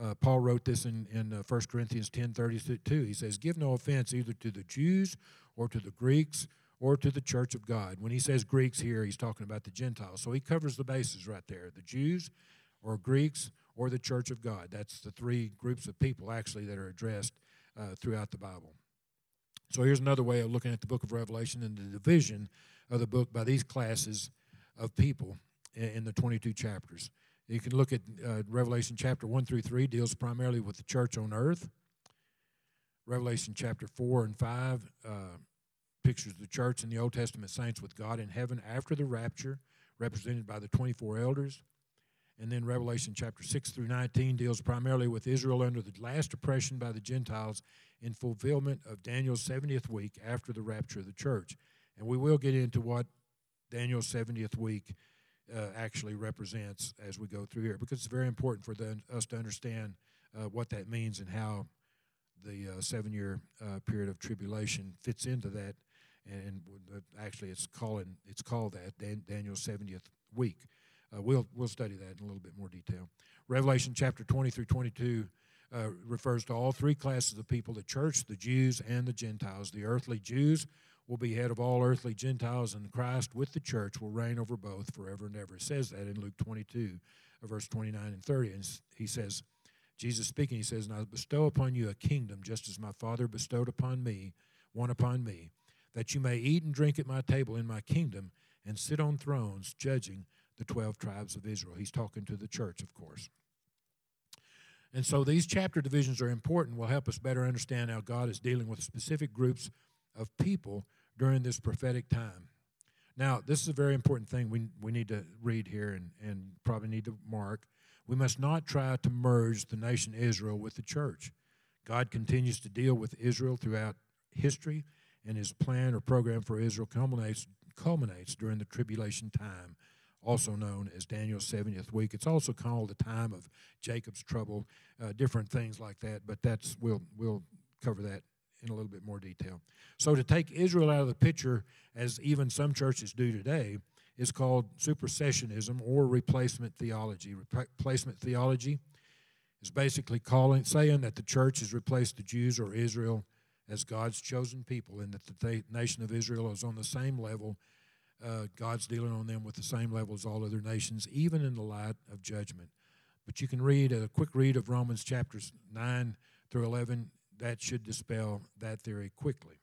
Uh, Paul wrote this in, in uh, 1 Corinthians 10 32. He says, Give no offense either to the Jews or to the Greeks or to the church of God. When he says Greeks here, he's talking about the Gentiles. So he covers the bases right there the Jews or Greeks or the church of God. That's the three groups of people actually that are addressed uh, throughout the Bible. So here's another way of looking at the book of Revelation and the division of the book by these classes of people in the 22 chapters. You can look at uh, Revelation chapter 1 through 3 deals primarily with the church on earth. Revelation chapter 4 and 5 uh, pictures the church and the Old Testament saints with God in heaven after the rapture, represented by the 24 elders. And then Revelation chapter 6 through 19 deals primarily with Israel under the last oppression by the Gentiles in fulfillment of Daniel's 70th week after the rapture of the church. And we will get into what Daniel's 70th week uh, actually represents as we go through here because it's very important for the, us to understand uh, what that means and how the uh, seven year uh, period of tribulation fits into that. And actually, it's, calling, it's called that Dan, Daniel's 70th week. Uh, we'll, we'll study that in a little bit more detail. Revelation chapter 20 through 22 uh, refers to all three classes of people the church, the Jews, and the Gentiles. The earthly Jews will be head of all earthly Gentiles, and Christ with the church will reign over both forever and ever. It says that in Luke 22, uh, verse 29 and 30. And he says, Jesus speaking, he says, And I bestow upon you a kingdom, just as my Father bestowed upon me, one upon me, that you may eat and drink at my table in my kingdom and sit on thrones, judging the 12 tribes of Israel. He's talking to the church, of course. And so these chapter divisions are important, will help us better understand how God is dealing with specific groups of people during this prophetic time. Now, this is a very important thing we, we need to read here and, and probably need to mark. We must not try to merge the nation Israel with the church. God continues to deal with Israel throughout history, and his plan or program for Israel culminates, culminates during the tribulation time, also known as Daniel's 70th week. It's also called the time of Jacob's trouble, uh, different things like that, but that's we'll, we'll cover that in a little bit more detail. So, to take Israel out of the picture, as even some churches do today, is called supersessionism or replacement theology. Replacement theology is basically calling, saying that the church has replaced the Jews or Israel as God's chosen people, and that the nation of Israel is on the same level. Uh, God's dealing on them with the same level as all other nations, even in the light of judgment. But you can read a quick read of Romans chapters 9 through 11 that should dispel that theory quickly.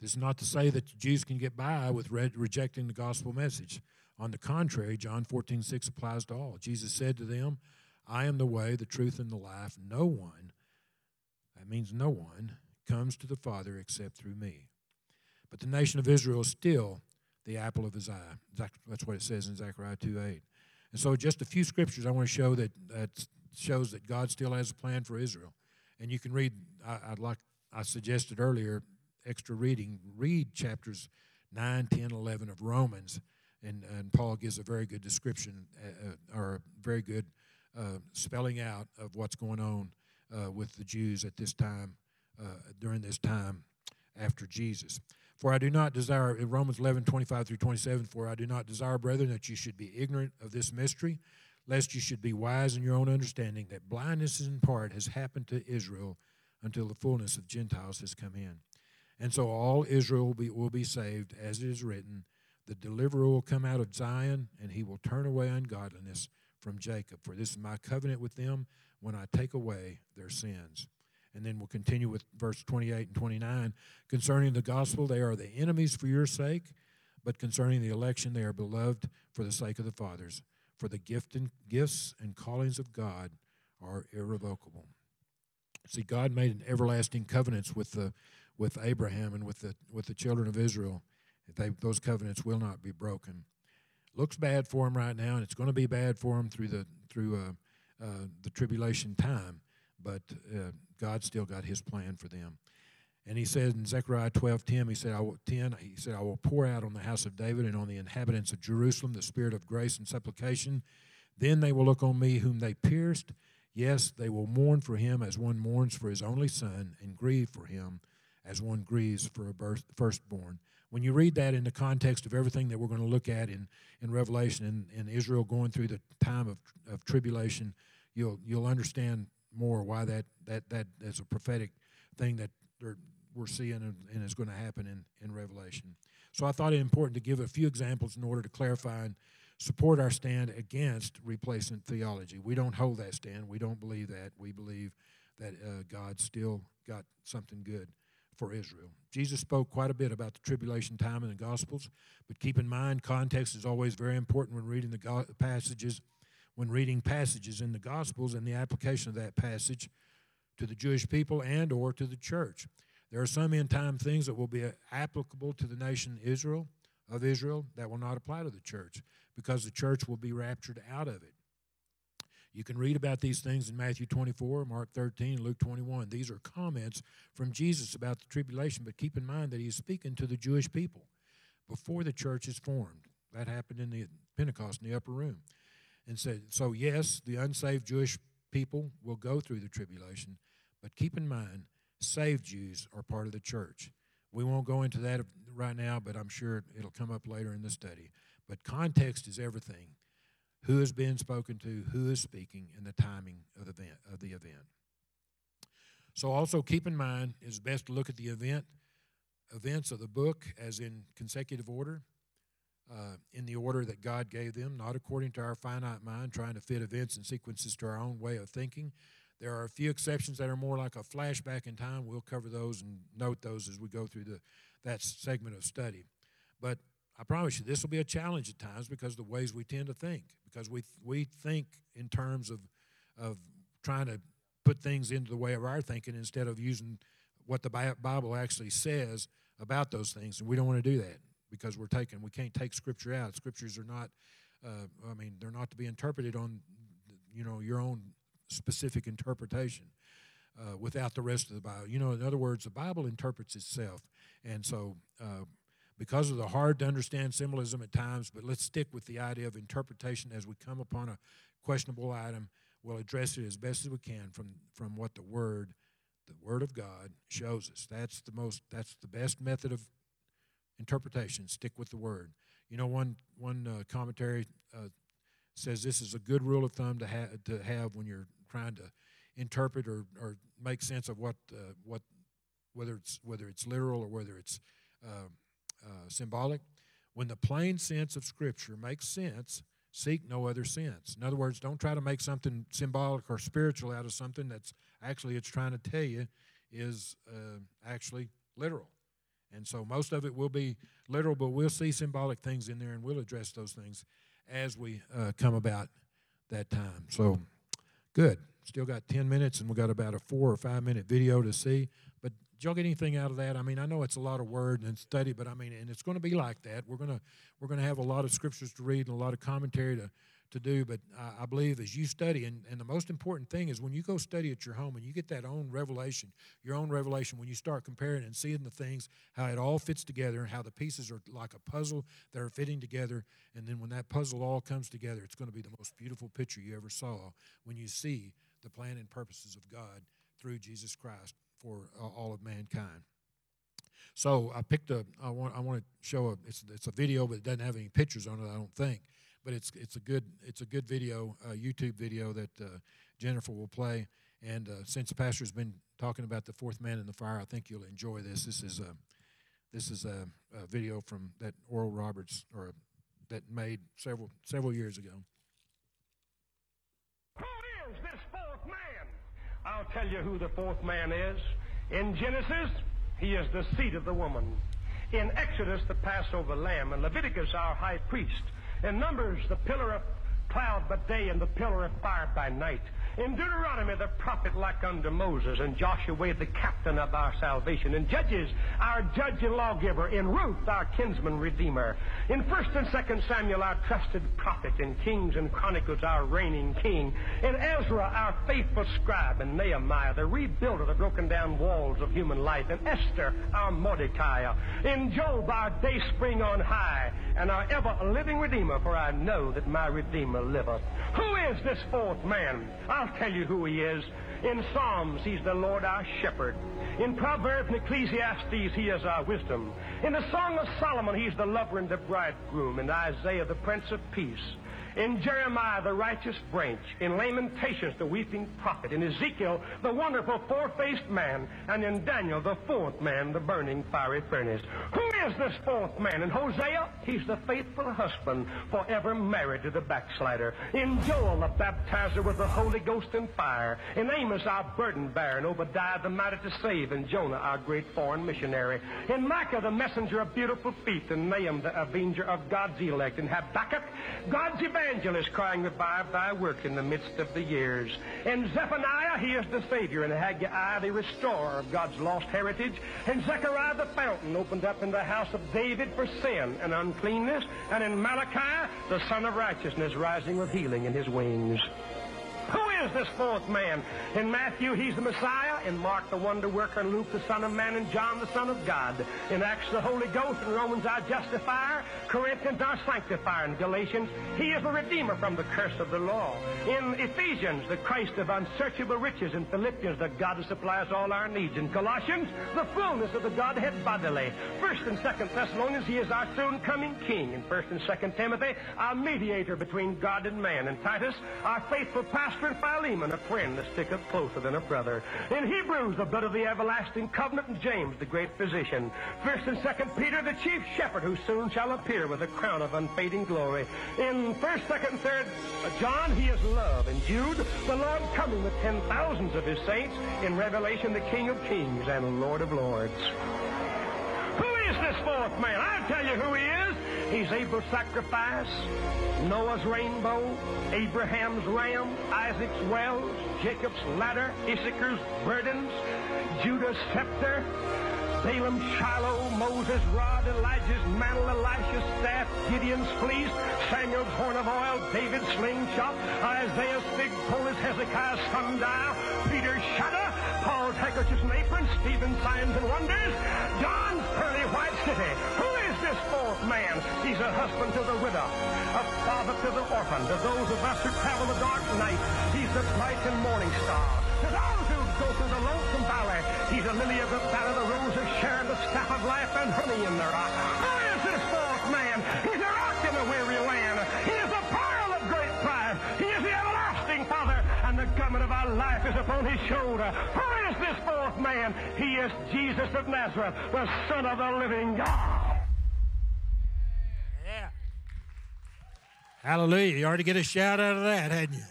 This is not to say that Jews can get by with re- rejecting the gospel message. On the contrary, John 14, 6 applies to all. Jesus said to them, I am the way, the truth, and the life. No one, that means no one, comes to the Father except through me. But the nation of Israel is still the apple of his eye. That's what it says in Zechariah 2 8. And so, just a few scriptures I want to show that, that shows that God still has a plan for Israel. And you can read, I, would like, I suggested earlier, extra reading, read chapters 9, 10, 11 of Romans. And, and Paul gives a very good description uh, uh or a very good uh, spelling out of what's going on uh, with the Jews at this time, uh, during this time after Jesus. For I do not desire, in Romans 11, 25 through 27, for I do not desire, brethren, that you should be ignorant of this mystery, lest you should be wise in your own understanding, that blindness in part has happened to Israel until the fullness of Gentiles has come in. And so all Israel will be, will be saved, as it is written, the deliverer will come out of Zion, and he will turn away ungodliness from Jacob. For this is my covenant with them when I take away their sins. And then we'll continue with verse 28 and 29. Concerning the gospel, they are the enemies for your sake, but concerning the election, they are beloved for the sake of the fathers. For the gift and, gifts and callings of God are irrevocable. See, God made an everlasting covenants with the with Abraham and with the with the children of Israel. They, those covenants will not be broken. Looks bad for them right now, and it's going to be bad for them through the through uh, uh, the tribulation time. But uh, God still got his plan for them. And he said in Zechariah 12, 10, he said, I will, 10, he said, I will pour out on the house of David and on the inhabitants of Jerusalem the spirit of grace and supplication. Then they will look on me whom they pierced. Yes, they will mourn for him as one mourns for his only son, and grieve for him as one grieves for a birth, firstborn. When you read that in the context of everything that we're going to look at in, in Revelation and, Israel going through the time of, of tribulation, you'll, you'll understand more why that, that, that is a prophetic thing that we're seeing and, is going to happen in, in Revelation. So I thought it important to give a few examples in order to clarify and support our stand against replacement theology. We don't hold that stand. We don't believe that. We believe that uh, God still got something good for Israel. Jesus spoke quite a bit about the tribulation time in the Gospels, but keep in mind context is always very important when reading the go- passages when reading passages in the Gospels and the application of that passage to the Jewish people and or to the church. There are some end time things that will be uh, applicable to the nation Israel of Israel that will not apply to the church because the church will be raptured out of it. You can read about these things in Matthew 24, Mark 13, Luke 21. These are comments from Jesus about the tribulation, but keep in mind that he is speaking to the Jewish people before the church is formed. That happened in the Pentecost in the upper room and said, so yes, the unsaved Jewish people will go through the tribulation, but keep in mind, saved Jews are part of the church. We won't go into that right now, but I'm sure it'll come up later in the study. But context is everything. Who is being spoken to, who is speaking, and the timing of the event. Of the event. So also keep in mind it's best to look at the event events of the book as in consecutive order uh, in the order that God gave them, not according to our finite mind, trying to fit events and sequences to our own way of thinking. There are a few exceptions that are more like a flashback in time. We'll cover those and note those as we go through the, that segment of study. But I promise you, this will be a challenge at times because of the ways we tend to think. Because we, we think in terms of, of trying to put things into the way of our thinking instead of using what the Bible actually says about those things. And we don't want to do that because we're taking we can't take scripture out. Scriptures are not. Uh, I mean, they're not to be interpreted on, you know, your own specific interpretation. Uh, without the rest of the Bible. You know, in other words, the Bible interprets itself. And so, uh, because of the hard to understand symbolism at times, but let's stick with the idea of interpretation as we come upon a questionable item. We'll address it as best as we can from, from what the Word, the Word of God, shows us. That's the most, that's the best method of interpretation. Stick with the word. You know, one one uh, commentary uh, says this is a good rule of thumb to have to have when you're trying to interpret or, or make sense of what uh, what whether it's whether it's literal or whether it's uh, uh, symbolic. When the plain sense of Scripture makes sense, seek no other sense. In other words, don't try to make something symbolic or spiritual out of something that's actually it's trying to tell you is uh, actually literal. And so most of it will be literal, but we'll see symbolic things in there and we'll address those things as we uh, come about that time. So good. Still got 10 minutes and we got about a four or five minute video to see. But Did y'all get anything out of that? I mean, I know it's a lot of word and study, but I mean, and it's going to be like that. We're gonna we're gonna have a lot of scriptures to read and a lot of commentary to to do. But I, I believe as you study, and, and the most important thing is when you go study at your home and you get that own revelation, your own revelation, when you start comparing and seeing the things, how it all fits together, and how the pieces are like a puzzle that are fitting together. And then when that puzzle all comes together, it's going to be the most beautiful picture you ever saw when you see the plan and purposes of God through Jesus Christ for uh, all of mankind. So I picked a. I want. I want to show a. It's it's a video, but it doesn't have any pictures on it. I don't think but it's it's a good it's a good video, YouTube video that uh, Jennifer will play. And uh, since the pastor's been talking about the fourth man in the fire, I think you'll enjoy this. This is a this is a, a video from that Oral Roberts or that made several several years ago. Who is this fourth man? I'll tell you who the fourth man is. In Genesis, he is the seed of the woman. In Exodus, the Passover lamb. And Leviticus, our high priest. In Numbers, the pillar of cloud by day and the pillar of fire by night. In Deuteronomy, the prophet like unto Moses, and Joshua, the captain of our salvation. In Judges, our judge and lawgiver. In Ruth, our kinsman redeemer. In 1st and 2nd Samuel, our trusted prophet. In Kings and Chronicles, our reigning king. In Ezra, our faithful scribe. In Nehemiah, the rebuilder of the broken down walls of human life. In Esther, our Mordecai. In Job, our day spring on high. And our ever living redeemer, for I know that my redeemer liveth. Who is this fourth man? I'll tell you who he is. In Psalms, he's the Lord our shepherd. In Proverbs and Ecclesiastes, he is our wisdom. In the Song of Solomon, he's the lover and the bridegroom. In Isaiah, the Prince of Peace. In Jeremiah, the righteous branch. In Lamentations, the weeping prophet. In Ezekiel, the wonderful four-faced man. And in Daniel, the fourth man, the burning fiery furnace. Who is this fourth man? In Hosea, he's the faithful husband, forever married to the backslider. In Joel, the baptizer with the Holy Ghost and fire. In Amos, our burden bearer. In Obadiah, the mighty to save. In Jonah, our great foreign missionary. In Micah, the messenger of beautiful feet. In Nahum, the avenger of God's elect. In Habakkuk, God's evangelist evangelist crying, Revive thy work in the midst of the years. In Zephaniah, he is the Savior. In Haggai, the restorer of God's lost heritage. In Zechariah, the fountain opened up in the house of David for sin and uncleanness. And in Malachi, the Sun of Righteousness rising with healing in his wings. Who is this fourth man? In Matthew, he's the Messiah. In Mark, the wonder worker. In Luke, the Son of Man. In John, the Son of God. In Acts, the Holy Ghost. In Romans, our justifier. Corinthians, our sanctifier. In Galatians, he is the Redeemer from the curse of the law. In Ephesians, the Christ of unsearchable riches. In Philippians, the God who supplies all our needs. In Colossians, the fullness of the Godhead bodily. First and Second Thessalonians, he is our soon coming King. In First and Second Timothy, our mediator between God and man. In Titus, our faithful pastor and Philemon, a friend that sticketh closer than a brother. In Hebrews, the blood of the everlasting covenant, and James, the great physician. First and Second Peter, the chief shepherd, who soon shall appear with a crown of unfading glory. In First, Second, Third John, he is love. In Jude, the Lord coming with ten thousands of his saints. In Revelation, the King of kings and Lord of lords. Who is this fourth man? I'll tell you who he is. He's Abel's sacrifice, Noah's rainbow, Abraham's ram, Isaac's wells, Jacob's ladder, Issachar's burdens, Judah's scepter, Balaam's Shiloh, Moses' rod, Elijah's mantle, Elisha's staff, Gideon's fleece, Samuel's horn of oil, David's slingshot, Isaiah's fig pole, Hezekiah's sundial, Peter's shudder, Paul's handkerchiefs and apron, Stephen's signs and wonders, John's pearly white city. Fourth man? He's a husband to the widow, a father to the orphan, to those of us who travel the dark night. He's the bright and morning star. To those who go through the lonesome valley, he's a lily of the valley, the rose of Sharon, the staff of life, and honey in their eye. Who is this fourth man? He's a rock in a weary land. He is a pearl of great price. He is the everlasting Father, and the government of our life is upon his shoulder. Who is this fourth man? He is Jesus of Nazareth, the Son of the living God. Hallelujah. You already get a shout out of that, hadn't you?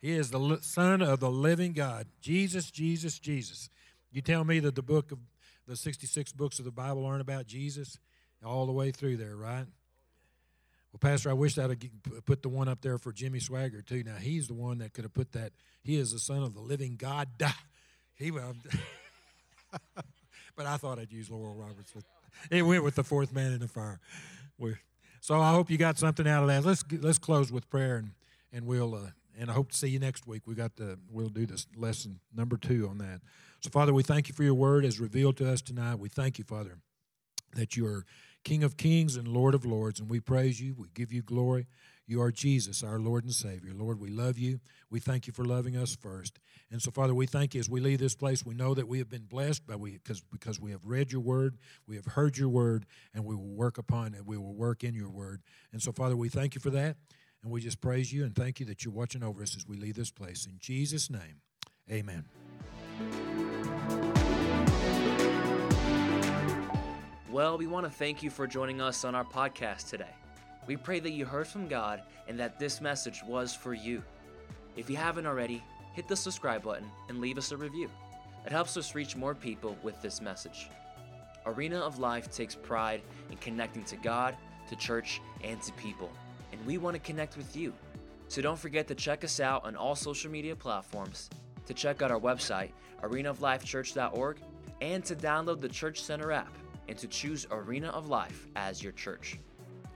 He is the Son of the living God. Jesus, Jesus, Jesus. You tell me that the book of the 66 books of the Bible aren't about Jesus all the way through there, right? Well, Pastor, I wish I'd put the one up there for Jimmy Swaggart, too. Now, he's the one that could have put that. He is the Son of the living God. He will. but I thought I'd use Oral Roberts. It went with the fourth man in the fire. we so I hope you got something out of that. Let's let's close with prayer and and we'll uh, and I hope to see you next week. We got the we'll do this lesson number two on that. So Father, we thank you for your word as revealed to us tonight. We thank you, Father, that you are King of Kings and Lord of Lords, and we praise you. We give you glory. You are Jesus, our Lord and Savior. Lord, we love you. We thank you for loving us first. And so, Father, we thank you as we leave this place. We know that we have been blessed by we because because we have read your word, we have heard your word, and we will work upon it. We will work in your word. And so, Father, we thank you for that. And we just praise you and thank you that you're watching over us as we leave this place. In Jesus' name, amen. Well, we want to thank you for joining us on our podcast today. We pray that you heard from God and that this message was for you. If you haven't already, hit the subscribe button and leave us a review. It helps us reach more people with this message. Arena of Life takes pride in connecting to God, to church, and to people, and we want to connect with you. So don't forget to check us out on all social media platforms, to check out our website, arenaoflifechurch.org, and to download the Church Center app and to choose Arena of Life as your church